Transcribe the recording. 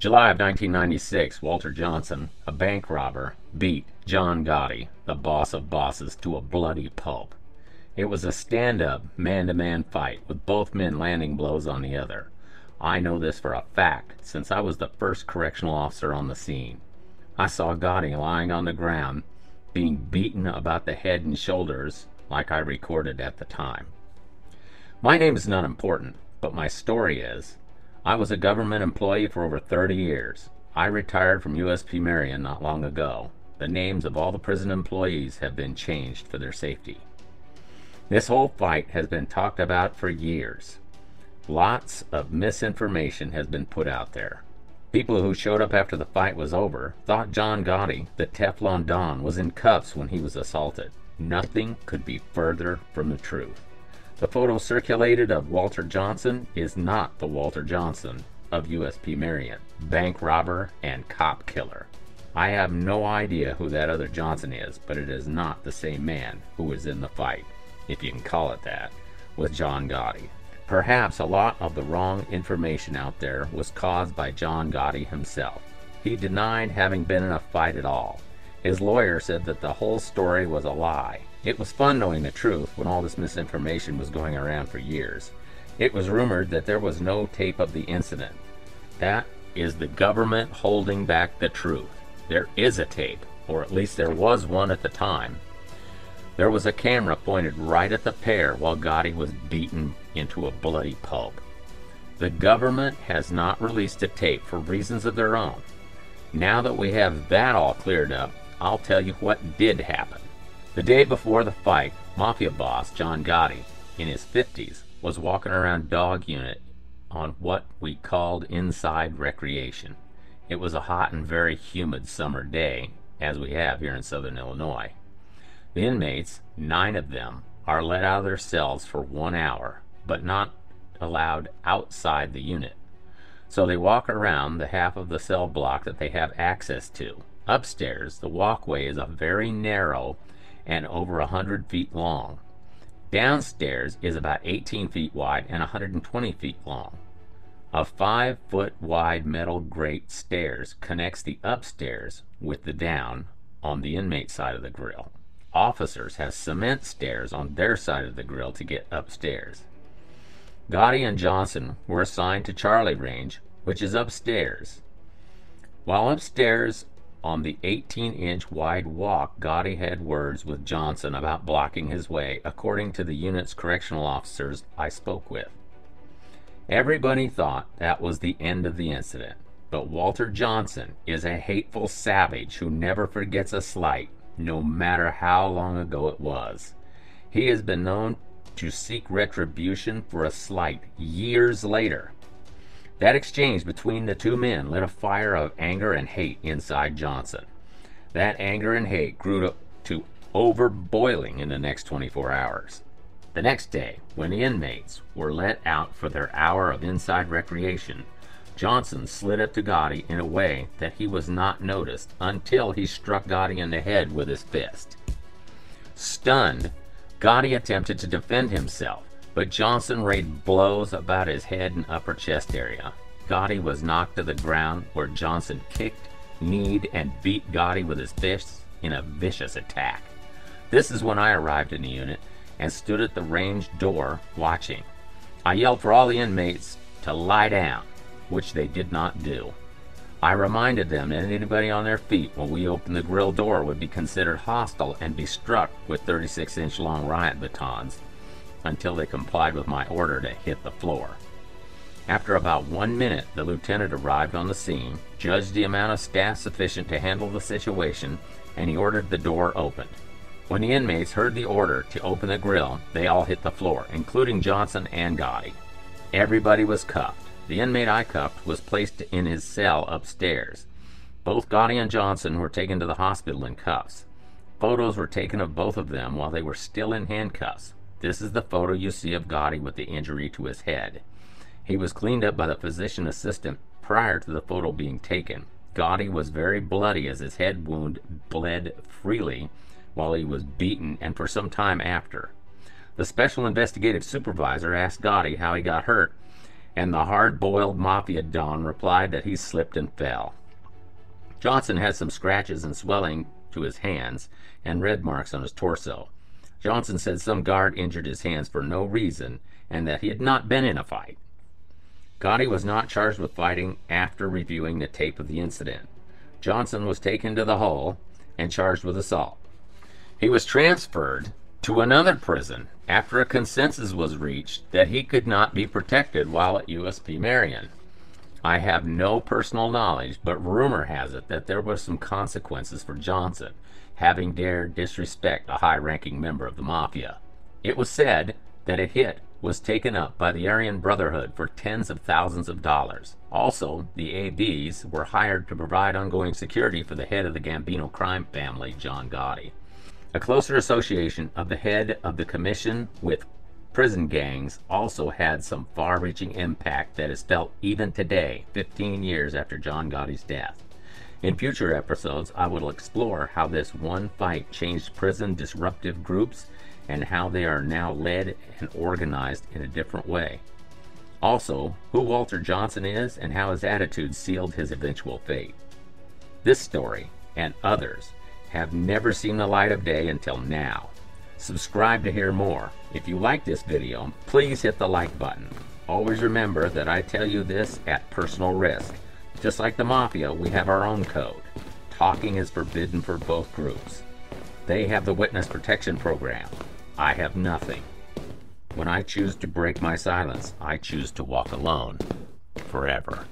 July of 1996, Walter Johnson, a bank robber, beat John Gotti, the boss of bosses, to a bloody pulp. It was a stand up, man to man fight, with both men landing blows on the other. I know this for a fact, since I was the first correctional officer on the scene. I saw Gotti lying on the ground, being beaten about the head and shoulders, like I recorded at the time. My name is not important, but my story is. I was a government employee for over 30 years. I retired from USP Marion not long ago. The names of all the prison employees have been changed for their safety. This whole fight has been talked about for years. Lots of misinformation has been put out there. People who showed up after the fight was over thought John Gotti, the Teflon Don, was in cuffs when he was assaulted. Nothing could be further from the truth. The photo circulated of Walter Johnson is not the Walter Johnson of USP Marion, bank robber and cop killer. I have no idea who that other Johnson is, but it is not the same man who was in the fight, if you can call it that, with John Gotti. Perhaps a lot of the wrong information out there was caused by John Gotti himself. He denied having been in a fight at all. His lawyer said that the whole story was a lie. It was fun knowing the truth when all this misinformation was going around for years. It was rumored that there was no tape of the incident. That is the government holding back the truth. There is a tape, or at least there was one at the time, there was a camera pointed right at the pair while Gotti was beaten into a bloody pulp. The government has not released a tape for reasons of their own. Now that we have that all cleared up, I'll tell you what did happen. The day before the fight, Mafia boss John Gotti, in his 50s, was walking around dog unit on what we called inside recreation. It was a hot and very humid summer day, as we have here in southern Illinois. The inmates, nine of them, are let out of their cells for one hour, but not allowed outside the unit. So they walk around the half of the cell block that they have access to. Upstairs, the walkway is a very narrow and over a hundred feet long. Downstairs is about 18 feet wide and 120 feet long. A five foot wide metal grate stairs connects the upstairs with the down on the inmate side of the grill officers have cement stairs on their side of the grill to get upstairs. Gotti and Johnson were assigned to Charlie Range, which is upstairs. While upstairs on the 18 inch wide walk, Gotti had words with Johnson about blocking his way, according to the unit's correctional officers I spoke with. Everybody thought that was the end of the incident, but Walter Johnson is a hateful savage who never forgets a slight no matter how long ago it was. He has been known to seek retribution for a slight years later. That exchange between the two men lit a fire of anger and hate inside Johnson. That anger and hate grew to, to over boiling in the next 24 hours. The next day, when the inmates were let out for their hour of inside recreation, Johnson slid up to Gotti in a way that he was not noticed until he struck Gotti in the head with his fist. Stunned, Gotti attempted to defend himself, but Johnson rained blows about his head and upper chest area. Gotti was knocked to the ground where Johnson kicked, kneed, and beat Gotti with his fists in a vicious attack. This is when I arrived in the unit and stood at the range door watching. I yelled for all the inmates to lie down which they did not do. I reminded them that anybody on their feet when we opened the grill door would be considered hostile and be struck with 36 inch long riot batons until they complied with my order to hit the floor. After about one minute, the lieutenant arrived on the scene, judged the amount of staff sufficient to handle the situation, and he ordered the door opened. When the inmates heard the order to open the grill, they all hit the floor, including Johnson and Gotti. Everybody was cuffed. The inmate I cuffed was placed in his cell upstairs. Both Gotti and Johnson were taken to the hospital in cuffs. Photos were taken of both of them while they were still in handcuffs. This is the photo you see of Gotti with the injury to his head. He was cleaned up by the physician assistant prior to the photo being taken. Gotti was very bloody as his head wound bled freely while he was beaten and for some time after. The special investigative supervisor asked Gotti how he got hurt and the hard boiled mafia don replied that he slipped and fell. Johnson had some scratches and swelling to his hands and red marks on his torso. Johnson said some guard injured his hands for no reason and that he had not been in a fight. Gotti was not charged with fighting after reviewing the tape of the incident. Johnson was taken to the hall and charged with assault. He was transferred to another prison after a consensus was reached that he could not be protected while at USP Marion. I have no personal knowledge, but rumor has it that there were some consequences for Johnson having dared disrespect a high ranking member of the mafia. It was said that a hit was taken up by the Aryan Brotherhood for tens of thousands of dollars. Also, the ABs were hired to provide ongoing security for the head of the Gambino crime family, John Gotti. A closer association of the head of the commission with prison gangs also had some far reaching impact that is felt even today, 15 years after John Gotti's death. In future episodes, I will explore how this one fight changed prison disruptive groups and how they are now led and organized in a different way. Also, who Walter Johnson is and how his attitude sealed his eventual fate. This story and others have never seen the light of day until now. Subscribe to hear more. If you like this video, please hit the like button. Always remember that I tell you this at personal risk. Just like the Mafia, we have our own code. Talking is forbidden for both groups. They have the Witness Protection Program. I have nothing. When I choose to break my silence, I choose to walk alone forever.